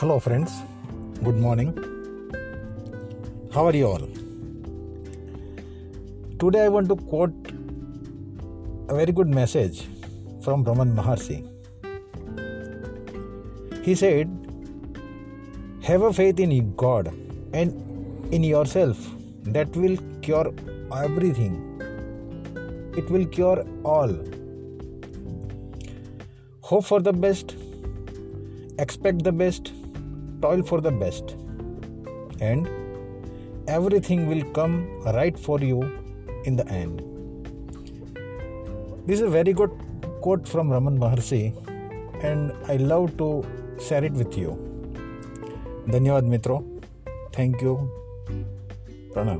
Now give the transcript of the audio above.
Hello, friends. Good morning. How are you all? Today, I want to quote a very good message from Raman Maharshi. He said, Have a faith in God and in yourself that will cure everything, it will cure all. Hope for the best, expect the best, toil for the best, and everything will come right for you in the end. This is a very good quote from Raman Maharshi, and I love to share it with you. धन्यवाद मित्रों thank you प्रणाम